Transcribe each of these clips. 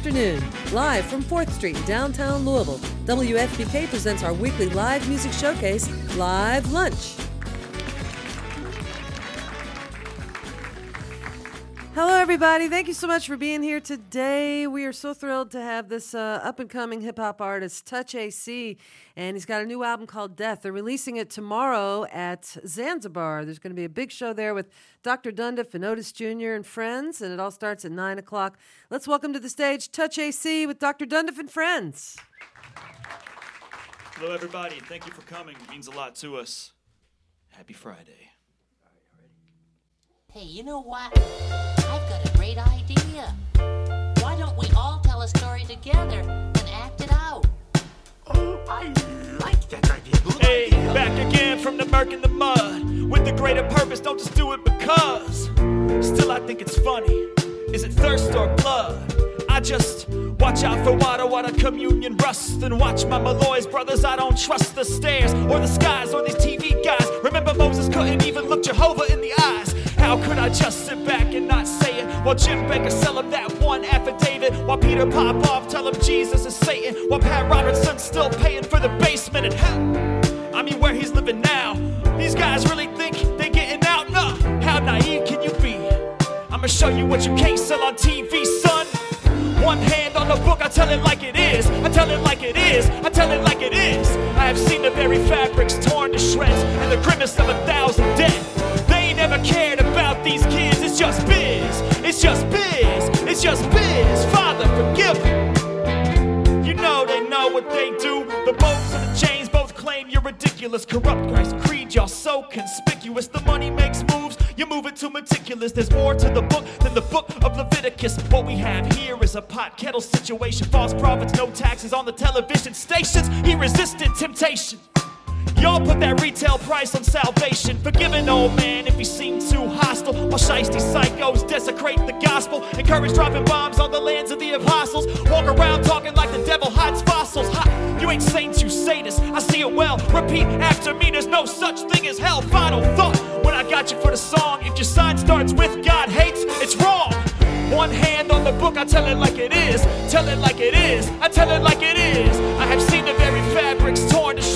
afternoon, live from 4th Street downtown Louisville. WFPK presents our weekly live music showcase, Live Lunch. Everybody. Thank you so much for being here today. We are so thrilled to have this uh, up and coming hip hop artist, Touch AC, and he's got a new album called Death. They're releasing it tomorrow at Zanzibar. There's going to be a big show there with Dr. Dundiff and Otis Jr. and friends, and it all starts at 9 o'clock. Let's welcome to the stage Touch AC with Dr. Dundiff and friends. Hello, everybody. Thank you for coming. It means a lot to us. Happy Friday. Hey, you know what? I've got a great idea. Why don't we all tell a story together and act it out? Oh, I like that idea. Good Hey, idea. back again from the murk and the mud. With the greater purpose, don't just do it because. Still, I think it's funny. Is it thirst or blood? I just watch out for water, water communion rust, and watch my Malloy's brothers. I don't trust the stairs or the skies or these TV guys. Remember, Moses couldn't even look Jehovah in the eyes. How could I just sit back and not say it? While Jim Bakker sell him that one affidavit. While Peter Popoff tell him Jesus is Satan. While Pat Robertson's still paying for the basement and hell. I mean, where he's living now. These guys really think they're getting out? No. How naive can you be? I'ma show you what you can't sell on TV, son. One hand on the book, I tell it like it is. I tell it like it is. I tell it like it is. I have seen the very fabrics torn to shreds and the grimace of a thousand dead. Never cared about these kids. It's just biz. It's just biz. It's just biz. Father, forgive them. You know they know what they do. The bows and the chains both claim you're ridiculous. Corrupt Christ creed, y'all so conspicuous. The money makes moves, you move it too meticulous. There's more to the book than the book of Leviticus. What we have here is a pot kettle situation. False prophets, no taxes on the television stations. He resisted temptation. Y'all put that retail price on salvation. Forgive an old man if he seemed too hostile. While shiesty psychos desecrate the gospel. Encourage dropping bombs on the lands of the apostles. Walk around talking like the devil hides fossils. Ha! You ain't saints, you sadists. I see it well. Repeat after me, there's no such thing as hell. Final thought when I got you for the song. If your sign starts with God hates, it's wrong. One hand on the book, I tell it like it is. Tell it like it is. I tell it like it is. I have seen the very fabrics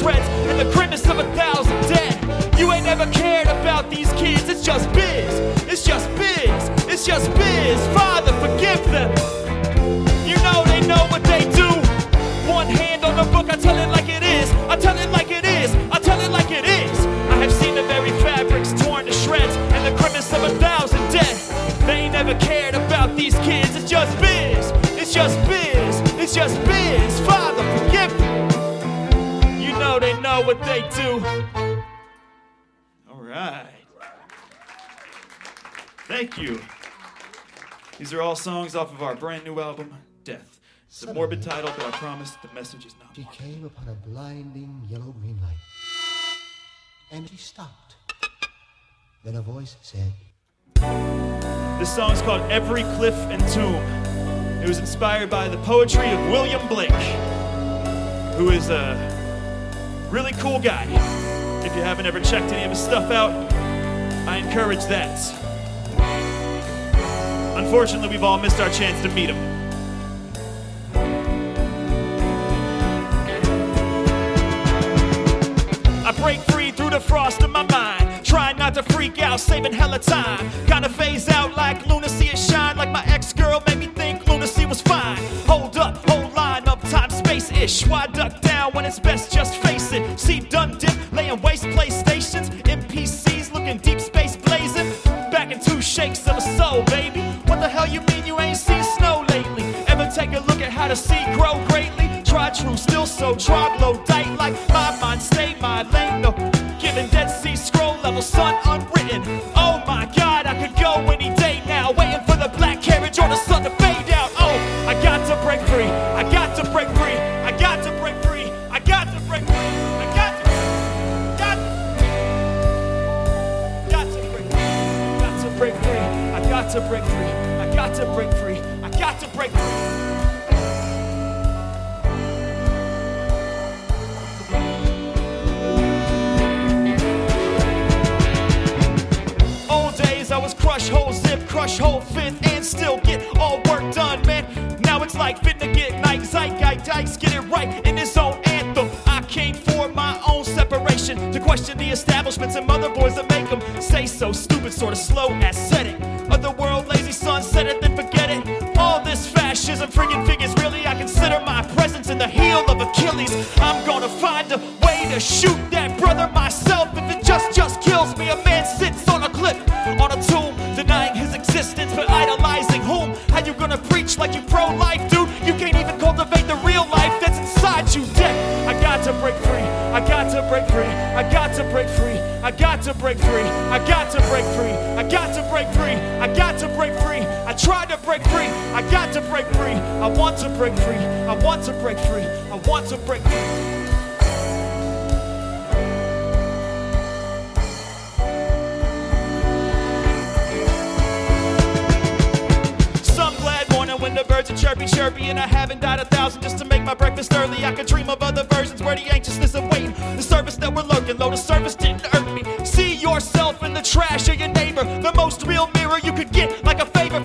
shreds and the grimace of a thousand dead. You ain't ever cared about these kids. It's just biz. It's just biz. It's just biz. All right. Thank you. These are all songs off of our brand new album, Death. It's a morbid title, but I promise the message is not She morbid. came upon a blinding yellow green light. And she stopped. Then a voice said, This song's called Every Cliff and Tomb. It was inspired by the poetry of William Blake, who is a really cool guy. If you haven't ever checked any of his stuff out, I encourage that. Unfortunately, we've all missed our chance to meet him. I break free through the frost of my mind. Trying not to freak out, saving hella time. Kinda phase out like lunacy and shine. Like my ex girl made me think lunacy was fine. Hold up, hold line up, time space ish. Why duck down when it's best just face it? See Dundiff, laying waste playstations. NPCs looking deep space blazing. Back in two shakes of a soul, baby. What the hell you mean you ain't seen snow lately? Ever take a look at how sea grow break free. I got to break free. I want to break free. I want to break free. I want to break free. when the birds are chirpy, chirpy, and I haven't died a thousand just to make my breakfast early. I could dream of other versions where the anxiousness of waiting, the service that we're lurking, though the service didn't hurt me. See yourself in the trash of your neighbor, the most real mirror you could get, like a favor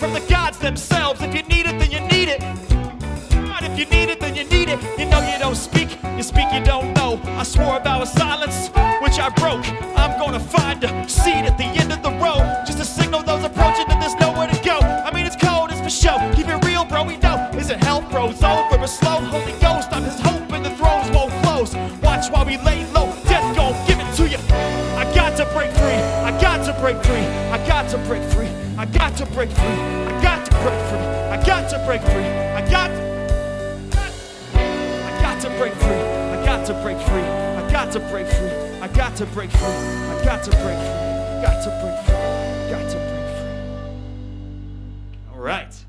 break free. I got to break free. I got to break free. I got to break free. I got to break free. All right.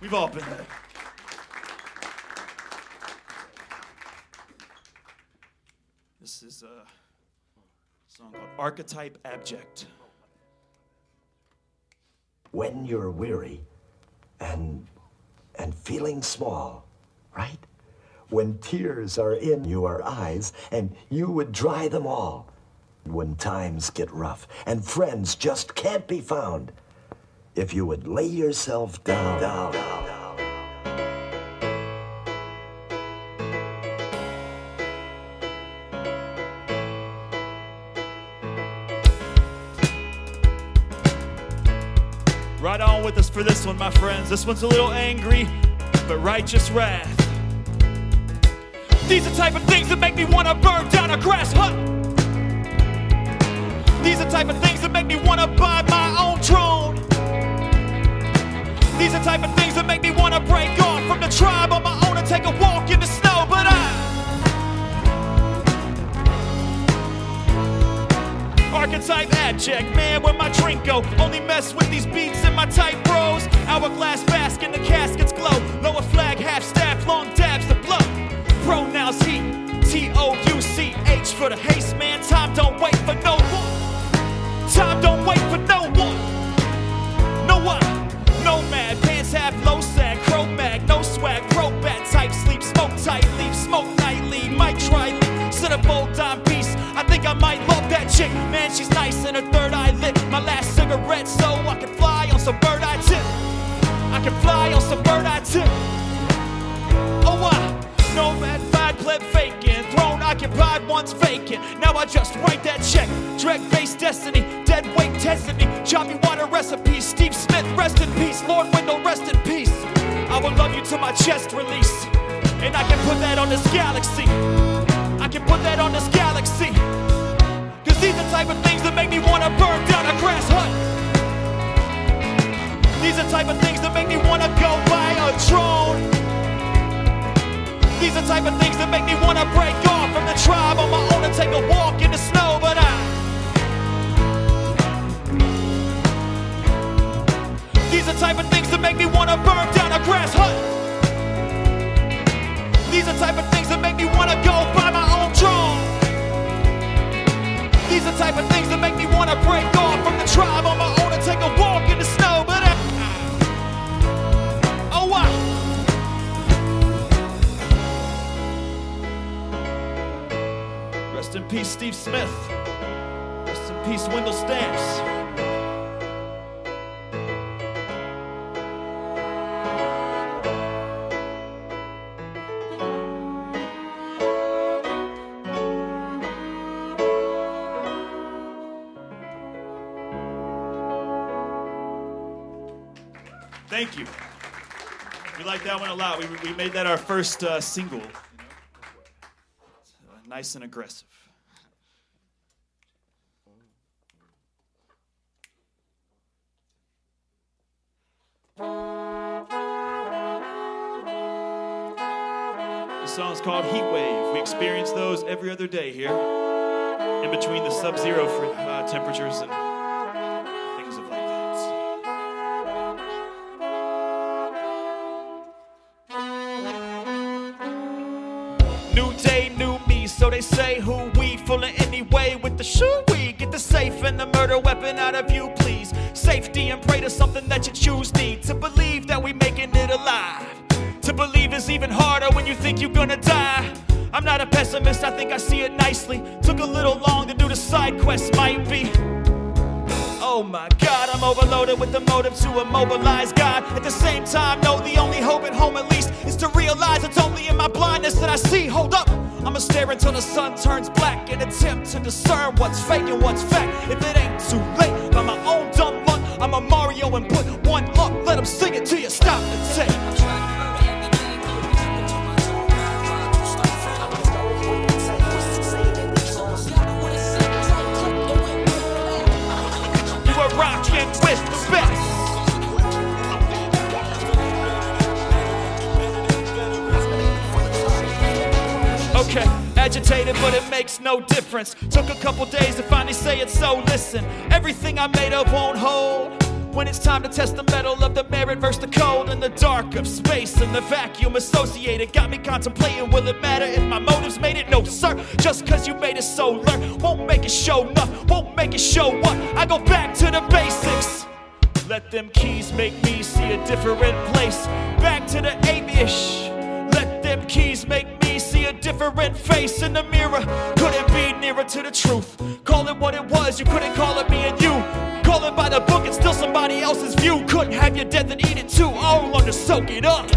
We've all been there. This is a song called Archetype Abject. When you're weary and and feeling small, right? when tears are in your eyes, and you would dry them all. When times get rough and friends just can't be found, if you would lay yourself down, down, down. Right on with us for this one, my friends. This one's a little angry, but righteous wrath. These are type of things that make me wanna burn down a grass hut. These are type of things that make me wanna buy my own drone. These are type of things that make me wanna break off from the tribe on my own and take a walk in the snow, but I. Archetype Abject, man, where my drink go? Only mess with these beats and my tight bros. Hourglass bask in the caskets glow. Lower flag, half staff, long day. T O U C H for the haste, man. Time don't wait. Rest in peace, Steve Smith. Rest in peace, Wendell Stamps. Thank you. We like that one a lot. We, we made that our first uh, single. Nice and aggressive. The song's called Heat Wave. We experience those every other day here, in between the sub zero uh, temperatures and murder weapon out of you, please. Safety and pray to something that you choose need to believe that we making it alive. To believe is even harder when you think you're gonna die. I'm not a pessimist, I think I see it nicely. Took a little long to do the side quest, might be. Oh my God, I'm overloaded with the motive to immobilize God. At the same time, know the only hope at home, at least, is to realize it's only in my blindness that I see. Hold I'ma stare until the sun turns black and attempt to discern what's fake and what's fact. If it ain't too late, agitated, but it makes no difference. Took a couple days to finally say it, so listen. Everything I made up won't hold. When it's time to test the metal of the merit versus the cold in the dark of space and the vacuum associated got me contemplating will it matter if my motives made it? No, sir. Just cause you made it so learn won't make it show enough, won't make it show up. I go back to the basics. Let them keys make me see a different place. Back to the avish. Let them keys make me different face in the mirror. Couldn't be nearer to the truth. Call it what it was, you couldn't call it me and you. Call it by the book, it's still somebody else's view. Couldn't have your death and eat it too. Oh, learn to soak it up.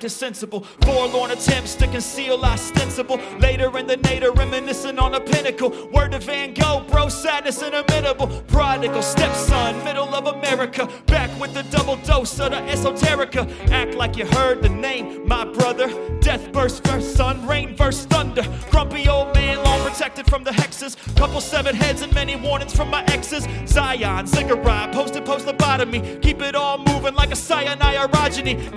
Ever sensible. Forlorn attempts to conceal ostensible. Later in the nadir, reminiscing on a pinnacle. Word to Van Gogh, bro, sadness inimitable. Prodigal stepson, middle of America. Back with the double dose of the esoterica. Act like you heard the name, my brother. Death burst first, sun, rain verse thunder. Grumpy old man, protected from the hexes. Couple severed heads and many warnings from my exes. Zion, Ziggurat, posted post lobotomy. Keep it all moving like a cyanide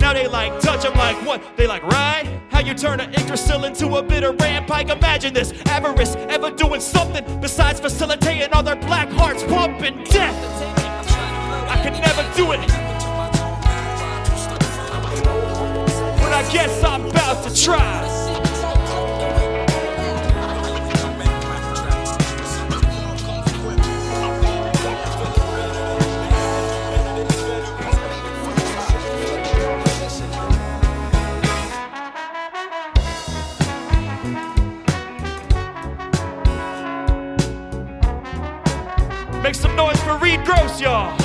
Now they like touch, I'm like, what? They like ride? How you turn an Yggdrasil into a bitter rampike? Imagine this avarice ever doing something besides facilitating all their black hearts pumping death. I could never do it. But I guess I'm about to try. Make some noise for Reed Gross, y'all.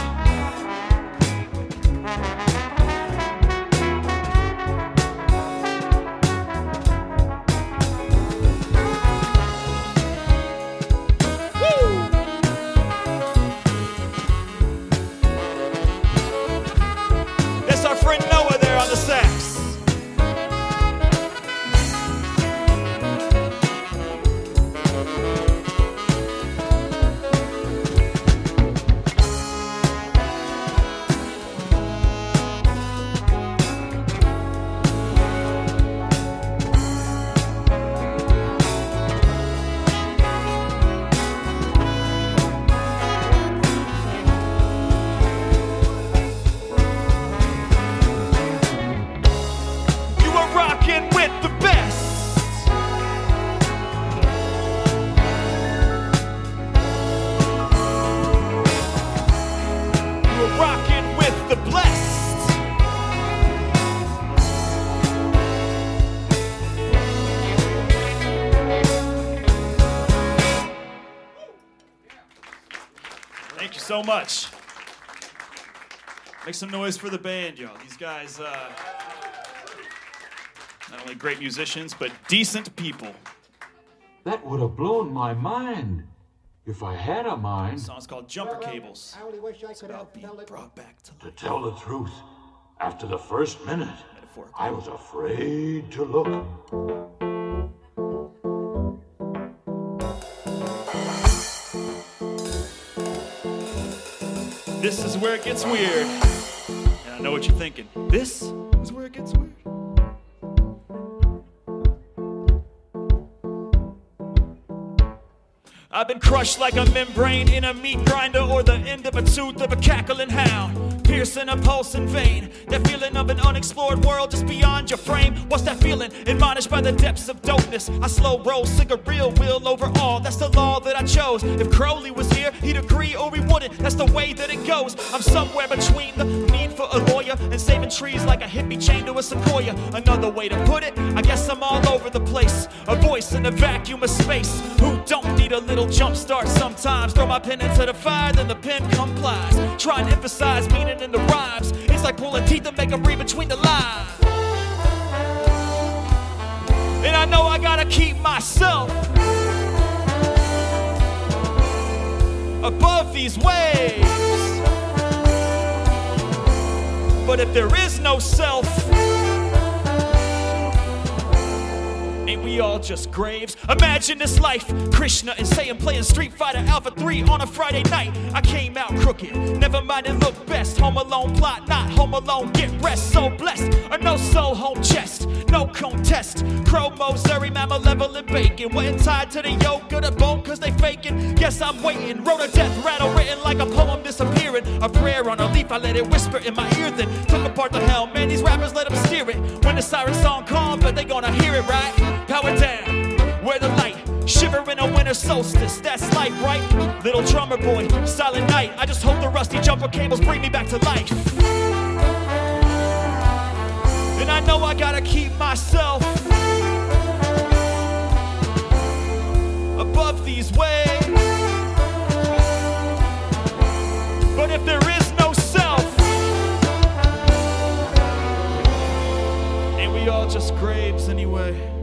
So much. Make some noise for the band, y'all. These guys, uh, not only great musicians, but decent people. That would have blown my mind. If I had a mind, The song's called Jumper Cables. I only wish I It's could about have being it. brought back to life. to tell the truth, after the first minute, I was afraid to look. This is where it gets weird. And I know what you're thinking. This I've been crushed like a membrane in a meat grinder or the end of a tooth of a cackling hound. Piercing a pulse pulsing vein. That feeling of an unexplored world just beyond your frame. What's that feeling? Admonished by the depths of dopeness. I slow roll, sing a real will over all. That's the law that I chose. If Crowley was here, he'd agree or he wouldn't. That's the way that it goes. I'm somewhere between the need for a lawyer and saving trees like a hippie chained to a sequoia. Another way to put it, I guess I'm all over the place. A voice in the vacuum of space. Who don't need a little jump start sometimes? Throw my pen into the fire, then the pen complies. Try and emphasize meaning in the rhymes. It's like pulling teeth and make 'em read between the lines. And I know I gotta keep myself above these waves. But if there is no self, ain't we all just graves? Imagine this life, Krishna and Saiyan playing Street Fighter Alpha 3 on a Friday night. I came out crooked, never mind it looked best. Home alone plot, not home alone, get rest. So blessed, a no soul home chest, no contest. Chromo, Zeri, malevolent bacon. Wasn't tied to the yoke of the bone cause they faking. Guess I'm waiting. Wrote a death rattle written like a poem disappearing. A prayer on a leaf, I let it whisper in my ear. Then took apart the helm. Man, these rappers let them steer it. When the siren song calm, but they gonna hear it right. Power down, where the light. Shiver in a winter solstice, that's life, right? Little drummer boy, silent night. I just hope the rusty jumper cables bring me back to life. And I know I gotta keep myself above these waves. But if there is no self, ain't we all just graves anyway?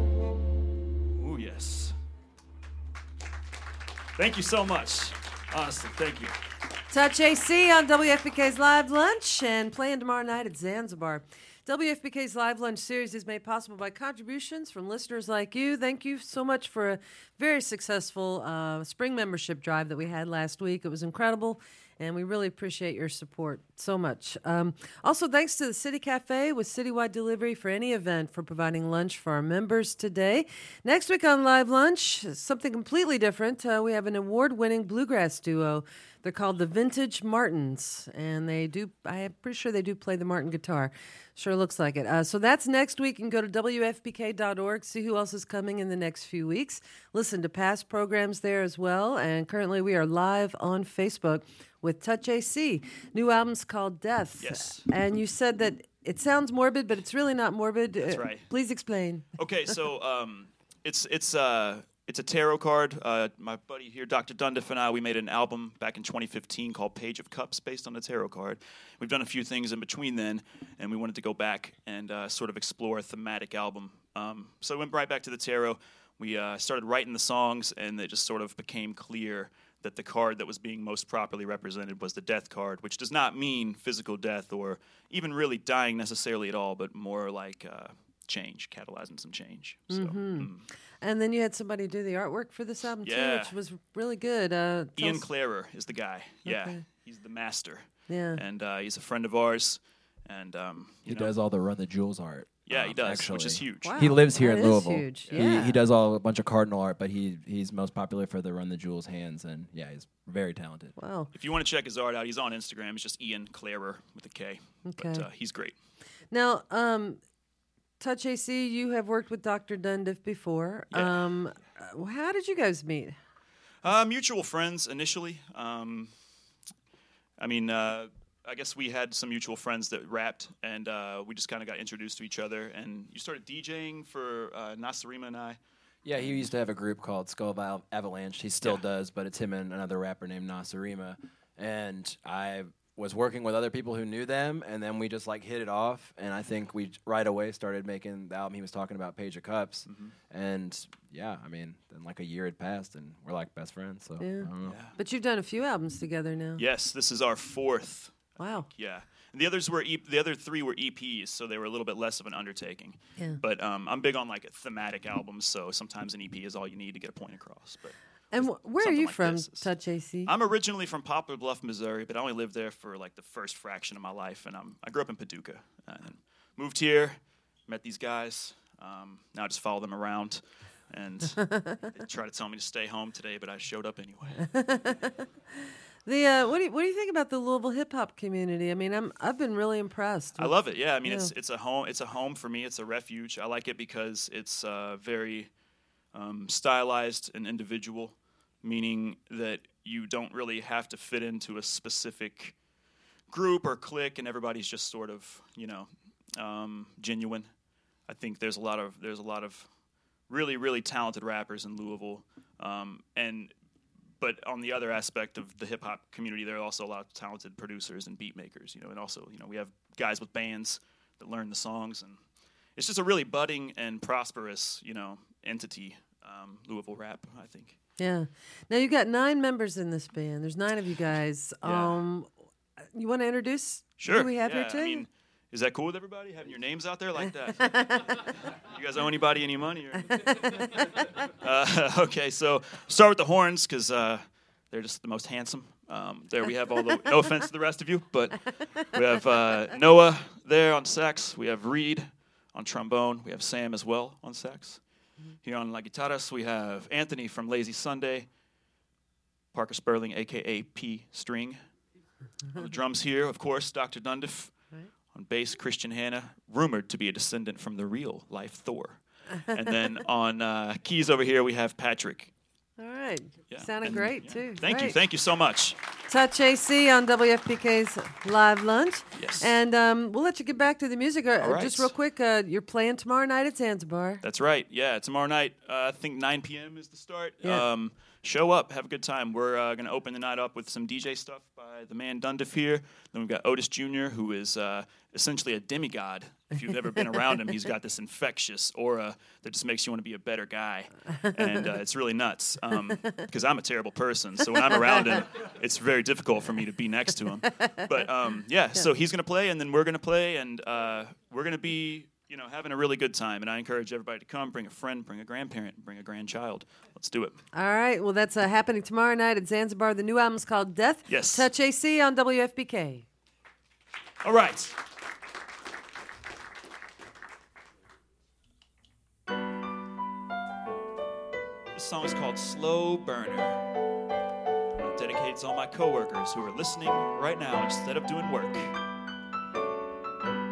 Thank you so much. Honestly, thank you. Touch AC on WFPK's Live Lunch and playing tomorrow night at Zanzibar. WFPK's Live Lunch series is made possible by contributions from listeners like you. Thank you so much for a very successful uh, spring membership drive that we had last week. It was incredible, and we really appreciate your support so much. Um, also, thanks to the City Cafe with citywide delivery for any event for providing lunch for our members today. Next week on Live Lunch, something completely different. Uh, we have an award winning bluegrass duo. They're called the Vintage Martins, and they do, I am pretty sure they do play the Martin guitar. Sure looks like it. Uh, so that's next week. You can go to WFPK.org, see who else is coming in the next few weeks. Listen to past programs there as well. And currently, we are live on Facebook with Touch AC. New album's called Death. Yes. And you said that it sounds morbid, but it's really not morbid. That's Uh, right. Please explain. Okay, so um, it's it's uh it's a tarot card. Uh, my buddy here, Dr. Dundiff, and I, we made an album back in 2015 called Page of Cups, based on the tarot card. We've done a few things in between then, and we wanted to go back and uh, sort of explore a thematic album. Um, so we went right back to the tarot. We uh, started writing the songs, and it just sort of became clear that the card that was being most properly represented was the death card, which does not mean physical death or even really dying necessarily at all, but more like uh, change, catalyzing some change. So, mm. And then you had somebody do the artwork for this album, too, which was really good. Uh, Ian Klarer is the guy. Yeah, Okay. he's the master. Yeah. and uh, he's a friend of ours. And um, you He know, does all the Run the Jewels art. Yeah, he um, does, which is huge. Wow. He lives here that in Louisville. huge. He, Yeah. he does all a bunch of cardinal art, but he he's most popular for the Run the Jewels hands, and yeah, he's very talented. Wow. If you want to check his art out, he's on Instagram. It's just Ian Klarer with a K. But Okay. uh, he's great. Now, um, Touch AC, you have worked with Dr. Dundiff before. Yeah. Um, uh, how did you guys meet? Uh, mutual friends initially. Um, I mean, uh, I guess we had some mutual friends that rapped, and uh, we just kind of got introduced to each other. And you started DJing for uh, Nasarima and I. Yeah, he used to have a group called Skull Val- Avalanche. He still Yeah. does, but it's him and another rapper named Nasarima. and I was working with other people who knew them, and then we just like hit it off. And I think we right away started making the album he was talking about, Page of Cups. And yeah, I mean, then like a year had passed, and we're like best friends. So I Yeah. don't know. But you've done a few albums together now. Yes, this is our fourth. Wow. Yeah. And the others were e- the other three were EPs, so they were a little bit less of an undertaking. Yeah. But um, I'm big on like thematic albums, so sometimes an EP is all you need to get a point across. But And wh- where are you like from, Touch AC? I'm originally from Poplar Bluff, Missouri, but I only lived there for like the first fraction of my life, and um, I grew up in Paducah, and moved here, met these guys. Um, now I just follow them around, and they try to tell me to stay home today, but I showed up anyway. The uh, what do you, what do you think about the Louisville hip hop community? I mean, I'm I've been really impressed. I love it. Yeah, I mean, it's it's a home. It's a home for me. It's a refuge. I like it because it's uh, very um, stylized and individual, meaning that you don't really have to fit into a specific group or clique, and everybody's just sort of you know um, genuine. I think there's a lot of there's a lot of really really talented rappers in Louisville, um, and but on the other aspect of the hip hop community, there are also a lot of talented producers and beat makers. You know, and also you know we have guys with bands that learn the songs, and it's just a really budding and prosperous you know entity. Um, Louisville rap, I think. Yeah. Now you've got nine members in this band. There's nine of you guys. Yeah. Um, you want to introduce Sure. who we have yeah, here today? I mean, is that cool with everybody having your names out there like that? you guys owe anybody any money? Or uh, okay, so start with the horns because uh, they're just the most handsome. Um, there we have all the. No offense to the rest of you, but we have uh, Noah there on sax. We have Reed on trombone. We have Sam as well on sax. Here on La Guitarras, we have Anthony from Lazy Sunday. Parker Sperling, aka P String. On the drums here, of course, Dr. Dundiff. On bass, Christian Hanna, rumored to be a descendant from the real life Thor. and then on uh, keys over here, we have Patrick. All right. Yeah, Sounded and- great yeah. too. Thank you, thank you so much. Touch AC on WFPK's Live Lunch. Yes. And um, we'll let you get back to the music. Uh, right. Just real quick, uh, you're playing tomorrow night at Zanzibar. That's right. Yeah, tomorrow night, uh, I think 9 p.m. is the start. Yeah. Um, show up, have a good time. We're uh, going to open the night up with some DJ stuff by the man Dundiff here. Then we've got Otis Jr., who is uh, essentially a demigod. If you've ever been around him, he's got this infectious aura that just makes you want to be a better guy. And uh, it's really nuts because I'm a terrible person. So when I'm around him, it's very difficult for me to be next to him. But um, yeah, so he's going to play, and then we're going to play, and uh, we're going to be you know, having a really good time. And I encourage everybody to come, bring a friend, bring a grandparent, bring a grandchild. Let's do it. All right. Well, that's uh, happening tomorrow night at Zanzibar. The new album's called Death. Yes. Touch AC on WFPK. All right. This song is called Slow Burner. It dedicates all my coworkers who are listening right now instead of doing work.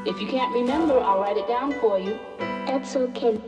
If you can't remember, I'll write it down for you. That's okay.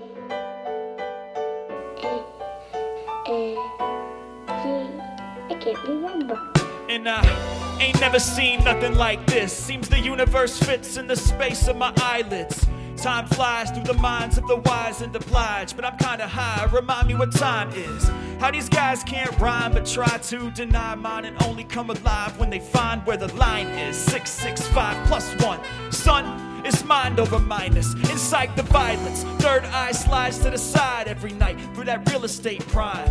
I can't remember. And I ain't never seen nothing like this. Seems the universe fits in the space of my eyelids. Time flies through the minds of the wise and the obliged, but I'm kinda high. Remind me what time is. How these guys can't rhyme but try to deny mine and only come alive when they find where the line is. 665 plus one. Son, it's mind over minus. Incite the violence. Third eye slides to the side every night through that real estate prime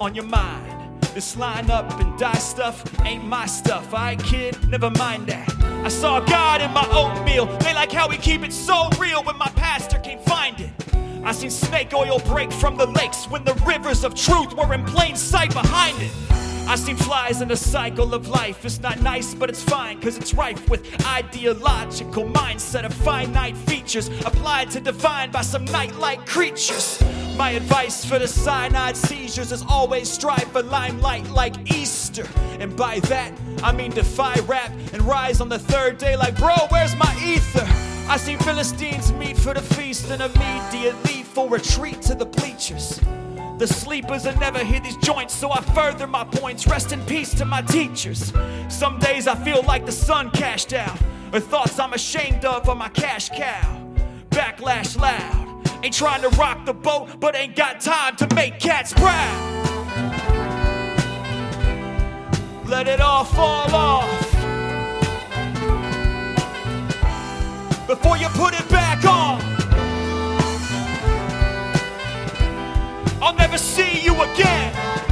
on your mind. This line up and die stuff ain't my stuff. I kid, never mind that. I saw God in my oatmeal. They like how we keep it so real when my pastor can't find it. I seen snake oil break from the lakes when the rivers of truth were in plain sight behind it. I see flies in the cycle of life. It's not nice, but it's fine, cause it's rife with ideological mindset of finite features applied to divine by some night-like creatures. My advice for the cyanide seizures is always strive for limelight like Easter. And by that, I mean defy rap and rise on the third day like, bro, where's my ether? I see Philistines meet for the feast and immediately for retreat to the bleachers. The sleepers will never hear these joints, so I further my points. Rest in peace to my teachers. Some days I feel like the sun cashed out, or thoughts I'm ashamed of are my cash cow. Backlash loud. Ain't trying to rock the boat, but ain't got time to make cats proud. Let it all fall off. Before you put it back on. I'll never see you again.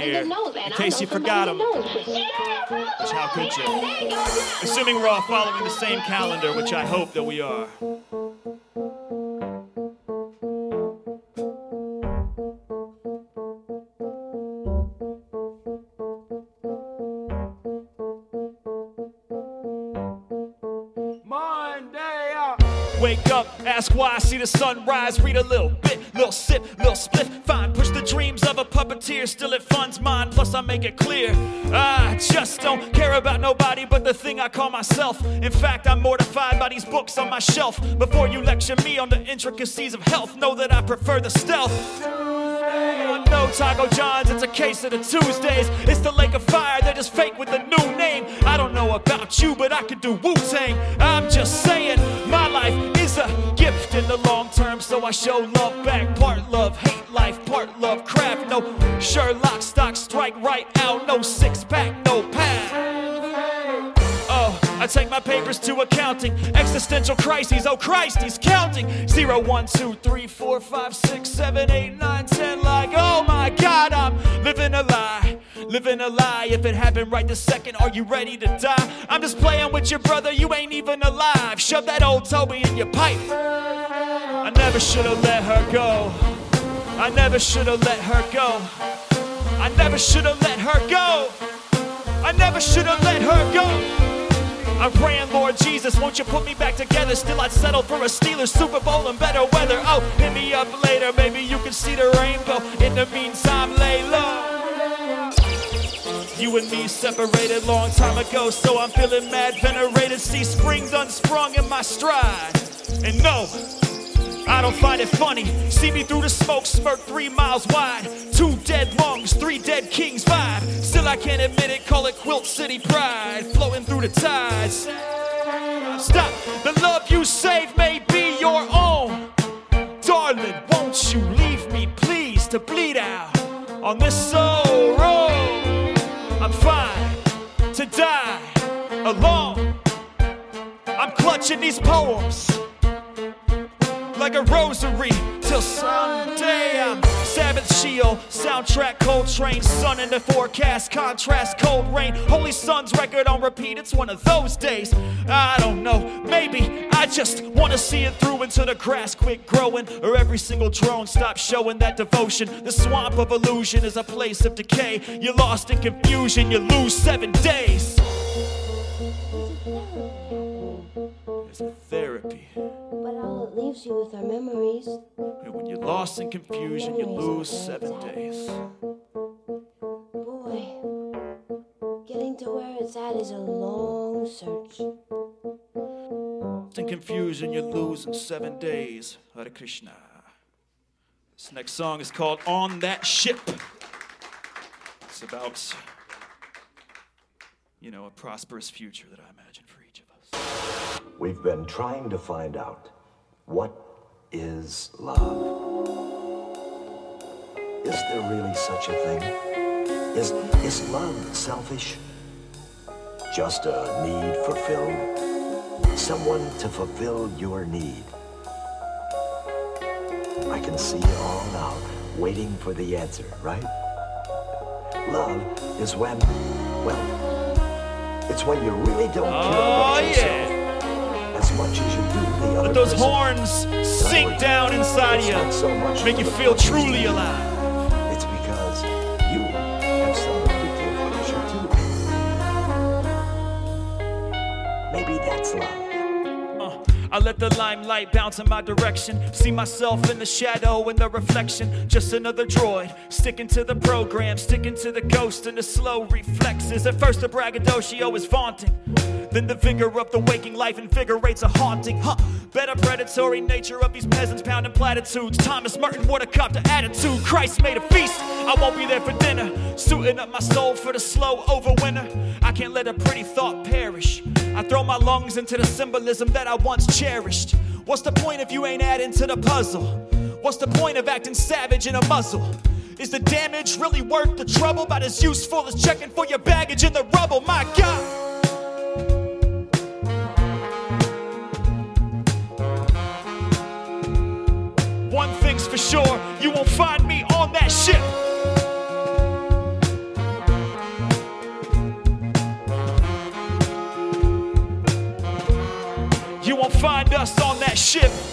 Here, in case you forgot them. Which how could you? Assuming we're all following the same calendar, which I hope that we are. Monday. Wake up, ask why I see the sunrise, read a little bit, little sip, little split, still it funds mine, plus I make it clear. I just don't care about nobody but the thing I call myself. In fact, I'm mortified by these books on my shelf. Before you lecture me on the intricacies of health, know that I prefer the stealth. No Taco John's, it's a case of the Tuesdays. It's the lake of fire, they're just fake with a new name. I don't know about you, but I could do Wu Tang. I'm just saying, my life is a gift in the long term, so I show love back. Part love, hate life, part love, craft. No Sherlock stock, strike right out. No six pack, no pad. I take my papers to accounting. Existential crises, oh Christ, he's counting. Zero, one, two, three, four, five, six, seven, eight, nine, ten. Like, oh my God, I'm living a lie. Living a lie. If it happened right this second, are you ready to die? I'm just playing with your brother, you ain't even alive. Shove that old Toby in your pipe. I never should have let her go. I never should have let her go. I never should have let her go. I never should have let her go. I'm praying, Lord Jesus, won't you put me back together? Still, I'd settle for a Steelers Super Bowl and better weather. Oh, hit me up later, maybe you can see the rainbow. In the meantime, lay low. You and me separated long time ago, so I'm feeling mad, venerated. See spring's unsprung in my stride. And no, I don't find it funny. See me through the smoke, smirk three miles wide. Two dead monks, three dead kings vibe. Still, I can't admit it, call it Quilt City pride. Flowing through the tides. Stop, the love you save may be your own. Darling, won't you leave me, please, to bleed out on this soul road? I'm fine to die alone. I'm clutching these poems like a rosary till Sunday. I'm Sabbath Shield, soundtrack Coltrane, sun in the forecast, contrast cold rain, Holy Sun's record on repeat. It's one of those days. I don't know, maybe I just wanna see it through until the grass quit growing, or every single drone stops showing that devotion. The swamp of illusion is a place of decay. You're lost in confusion, you lose seven days. It's a therapy. But all it leaves you with are memories. And when you're lost in confusion, you lose seven days. Boy, getting to where it's at is a long search. Lost in confusion, you lose in seven days. Hare Krishna. This next song is called On That Ship. It's about, you know, a prosperous future that I imagine for each of us. We've been trying to find out what is love. Is there really such a thing? Is, is love selfish? Just a need fulfilled? Someone to fulfill your need? I can see it all now, waiting for the answer, right? Love is when, well, It's when you really don't care Oh, about yeah. As much as you do the Let those person. horns sink down inside you, so make you feel you truly alive. It's because you have somebody to give pleasure to. Maybe that's love. Uh, I let the limelight bounce in my direction. See myself in the shadow and the reflection. Just another droid, sticking to the program, sticking to the ghost and the slow reflexes. At first, the braggadocio is vaunting. Then the vigor of the waking life invigorates a haunting. Huh. Better predatory nature of these peasants pounding platitudes. Thomas Merton would have copped the attitude. Christ made a feast. I won't be there for dinner. Suiting up my soul for the slow overwinter. I can't let a pretty thought perish. I throw my lungs into the symbolism that I once cherished. What's the point if you ain't adding to the puzzle? What's the point of acting savage in a muzzle? Is the damage really worth the trouble? About as useful as checking for your baggage in the rubble. My God. Sure, you won't find me on that ship. You won't find us on that ship.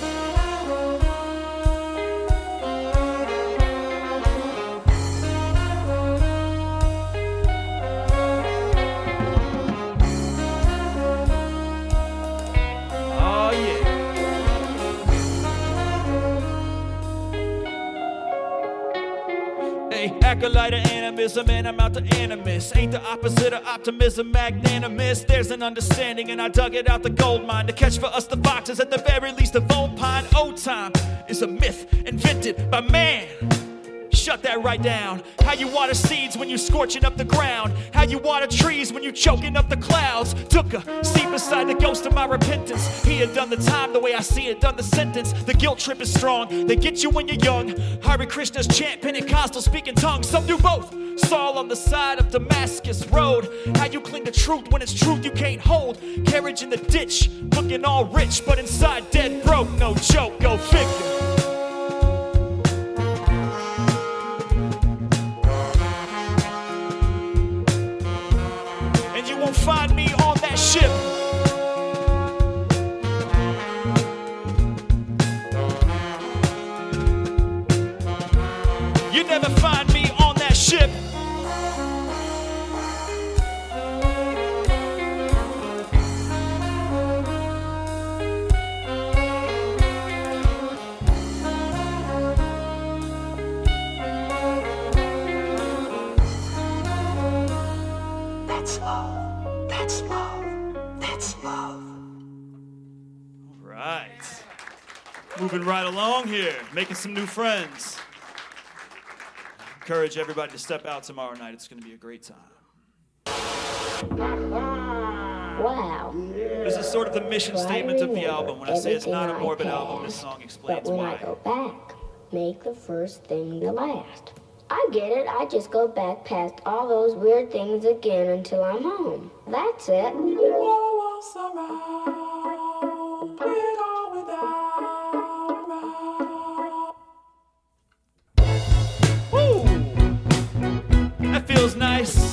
Acolyte of animism, and I'm out to animus. Ain't the opposite of optimism magnanimous? There's an understanding, and I dug it out the gold mine to catch for us the foxes, at the very least, the bone pine. Old time is a myth invented by man. Shut that right down. How you water seeds when you're scorching up the ground. How you water trees when you're choking up the clouds. Took a seat beside the ghost of my repentance. He had done the time the way I see it, done the sentence. The guilt trip is strong. They get you when you're young. Hare Krishna's chant, Pentecostal speaking tongues. Some do both. Saul on the side of Damascus Road. How you cling to truth when it's truth you can't hold. Carriage in the ditch, looking all rich, but inside dead broke. No joke, go figure. Here, making some new friends. Encourage everybody to step out tomorrow night. It's going to be a great time. Wow. This is sort of the mission Try to statement of the album. When I say it's not a everything I morbid album, passed, this song explains But explains when I go back, make the first thing the last. I get it. I just go back past all those weird things again until I'm home. That's it. Feels nice.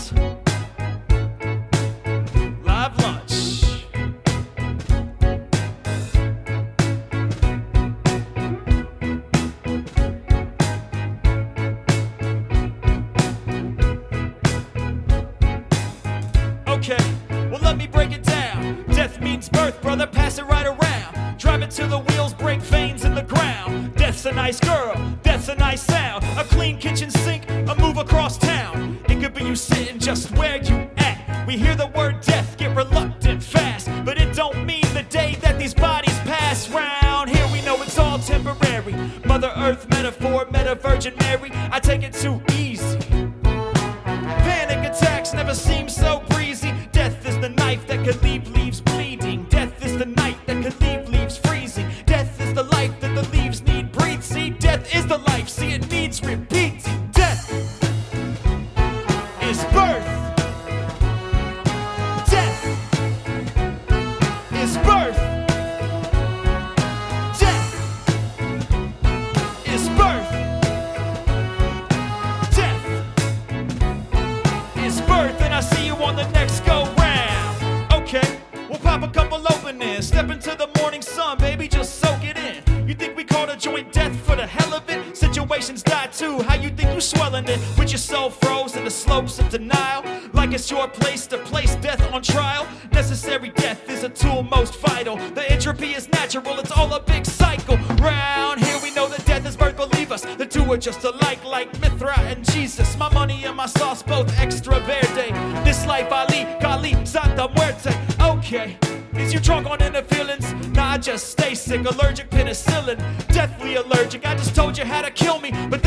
Trial. Necessary death is a tool most vital. The entropy is natural, it's all a big cycle. Round here we know that death is birth, believe us. The two are just alike, like Mithra and Jesus. My money and my sauce both extra verde. This life Ali, Kali, Santa Muerte. Okay. Is you drunk on inner feelings? Nah, I just stay sick, allergic penicillin. Deathly allergic, I just told you how to kill me. But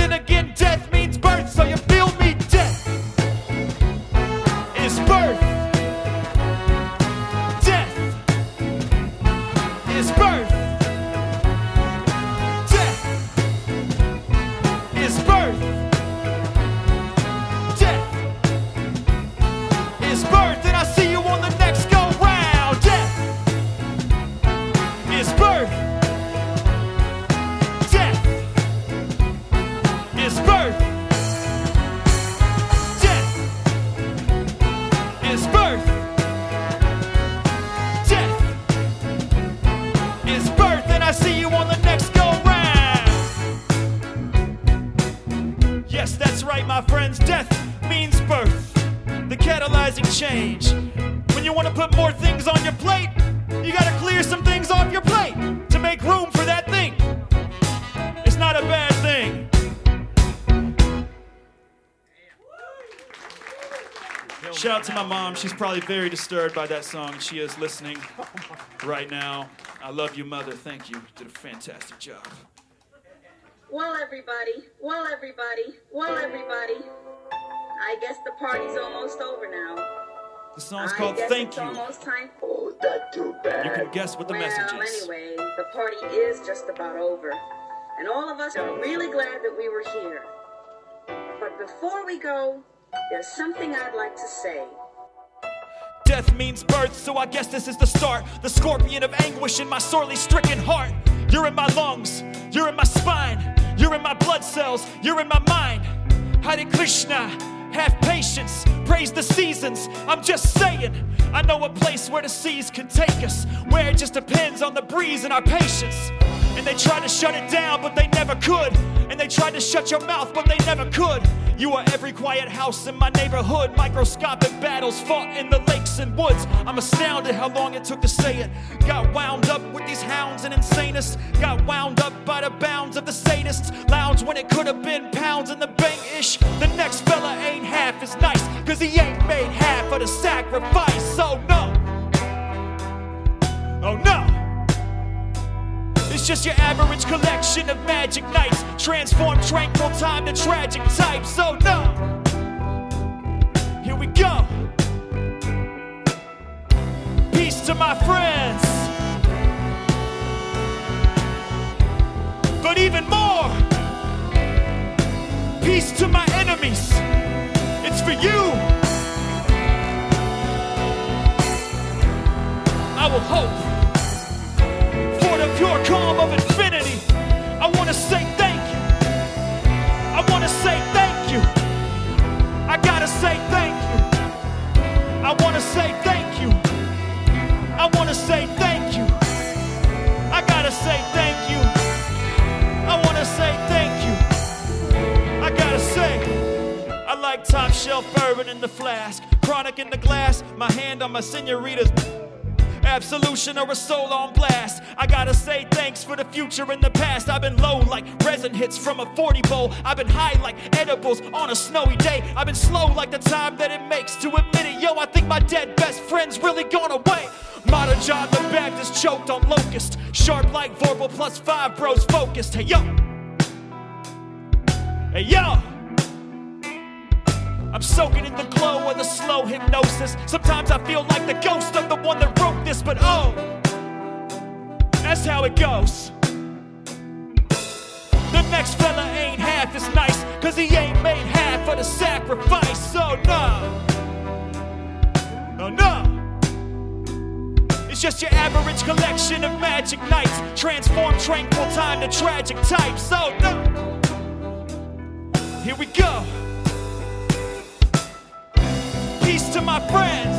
my friends. Death means birth, the catalyzing change. When you want to put more things on your plate, you got to clear some things off your plate to make room for that thing. It's not a bad thing. Shout out to my mom. She's probably very disturbed by that song. She is listening right now. I love you, mother. Thank you. Did a fantastic job. Well, everybody, well, everybody, well, everybody. I guess the party's almost over now. The song's I called guess Thank it's You. almost time. Oh, that too bad. You can guess what the well, message is. anyway, the party is just about over, and all of us are really glad that we were here. But before we go, there's something I'd like to say. Death means birth, so I guess this is the start. The scorpion of anguish in my sorely stricken heart. You're in my lungs, you're in my spine, you're in my blood cells, you're in my mind. Hare Krishna, have patience, praise the seasons. I'm just saying, I know a place where the seas can take us, where it just depends on the breeze and our patience. And they tried to shut it down, but they never could. And they tried to shut your mouth, but they never could. You are every quiet house in my neighborhood. Microscopic battles fought in the lakes and woods. I'm astounded how long it took to say it. Got wound up with these hounds and insanest. Got wound up by the bounds of the sadists. Lounge when it could have been pounds in the bank ish. The next fella ain't half as nice, cause he ain't made half of the sacrifice. So no. Oh no. It's just your average collection of magic nights. Transform tranquil time to tragic type. So no. Here we go. Peace to my friends. But even more. Peace to my enemies. It's for you. I will hope pure calm of infinity. I want to say thank you. I want to say thank you. I gotta say thank you. I want to say thank you. I want to say thank you. I gotta say thank you. I want to say thank you. I gotta say, I like top shelf bourbon in the flask, chronic in the glass, my hand on my senorita's absolution or a soul on blast. I gotta say thanks for the future and the past. I've been low like resin hits from a 40 bowl. I've been high like edibles on a snowy day. I've been slow like the time that it makes to admit it. Yo, I think my dead best friend's really gone away. Modern John the Baptist choked on locust. Sharp like Vorpal plus five bros focused. Hey yo. Hey yo. I'm soaking in the glow of the slow hypnosis. Sometimes I feel like the ghost of the one that wrote this, but oh, that's how it goes. The next fella ain't half as nice, cause he ain't made half of the sacrifice. So no, no, no. It's just your average collection of magic nights. Transform tranquil time to tragic type. So no. Here we go. Peace to my friends.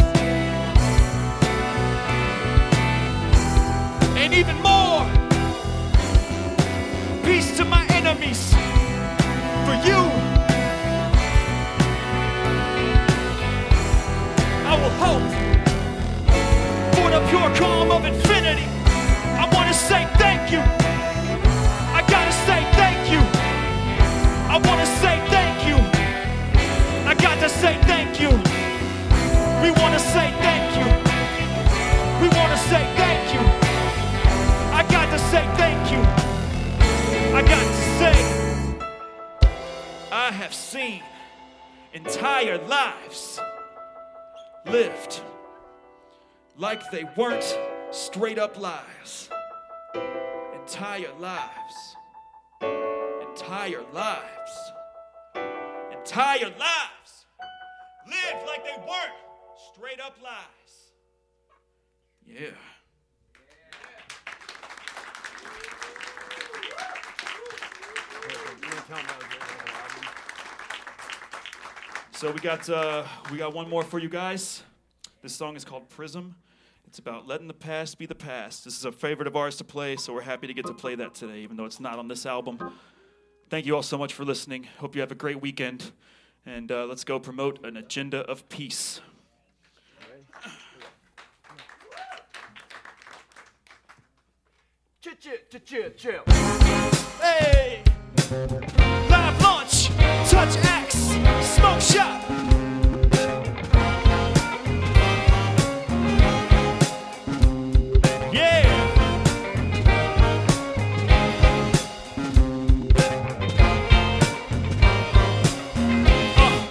and even more. Peace to my enemies. For you, I will hope for the pure calm of infinity. I want to say thank you. I gotta say thank you. I want to say thank you. I got to say thank you. We want to say thank you. We want to say thank you. I got to say thank you. I got to say, I have seen entire lives lived like they weren't straight up lies. Entire lives. Entire lives. Entire lives lived like they weren't straight up lies. Yeah. So we got uh, we got one more for you guys. This song is called Prism. It's about letting the past be the past. This is a favorite of ours to play, so we're happy to get to play that today, even though it's not on this album. Thank you all so much for listening. Hope you have a great weekend, and uh, let's go promote an agenda of peace. Hey! Live Lunch, touch X, smoke shop. Yeah! Uh,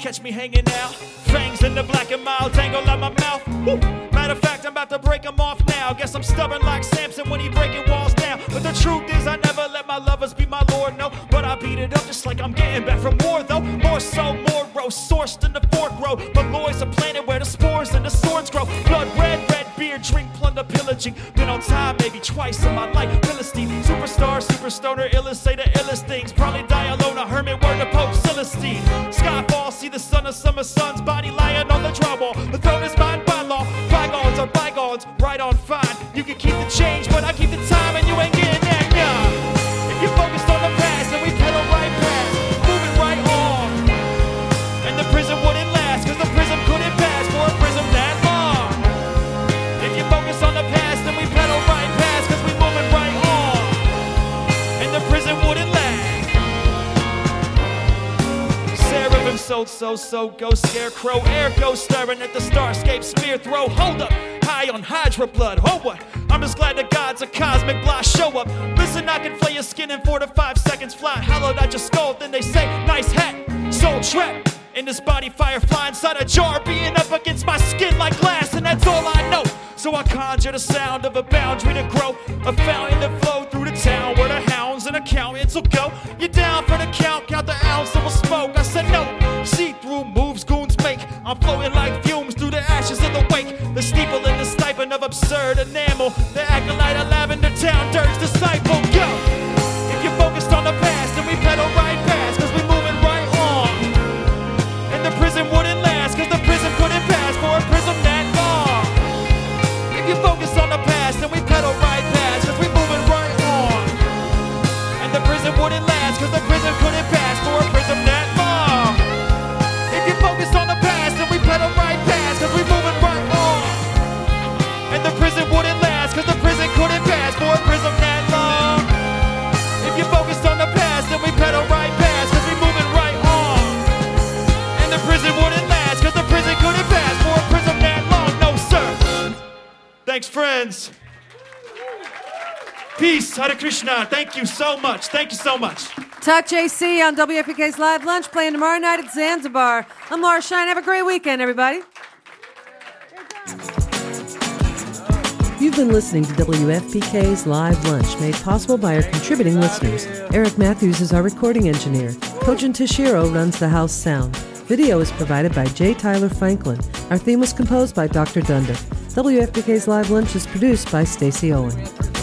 Catch me hanging out, fangs in the black and mild, tangle out my mouth. Matter of fact, I'm about to break 'em off now. Guess I'm stubborn like Samson when he breaking walls down. But the truth is, I never let my lovers be my lord, no. But I beat it up just like I'm getting back from war, though. More so, more roast, sourced in the fork row. Malloy's a planet where the spores and the swords grow. Blood red, red beer, drink, plunder, pillaging. Been on time maybe twice in my life. Philistine, superstar, super stoner, illest, say the illest things. Probably die alone, a hermit, word to Pope Celestine. Skyfall, see the sun of summer sun's body lying so so go scarecrow. Air go staring at the starscape spear throw. Hold up high on hydra blood. Oh uh, what I'm just glad the gods of cosmic blast show up. Listen I can flay your skin in four to five seconds. Fly hollowed out your skull. Then they say nice hat soul trap in this body firefly inside a jar being up against my skin like glass and that's all I know. So I conjure the sound of a boundary to grow a fountain to flow through the town where the hounds and accountants will go. You down for the count count the ounce that will smoke. I said no see-through moves goons make. I'm floating like fumes through the ashes of the wake. The steeple and the stipend of absurd enamel. The acolyte of lavender town dirt's disciple Hare Krishna thank you so much thank you so much Touch AC on WFPK's Live Lunch playing tomorrow night at Zanzibar. I'm Laura Shine. Have a great weekend, everybody. You've been listening to WFPK's Live Lunch, made possible by our contributing listeners. Eric Matthews is our recording engineer. Kojin Toshiro runs the house sound. Video is provided by J. Tyler Franklin. Our theme was composed by Dr. Dundiff. WFPK's Live Lunch is produced by Stacy Owen.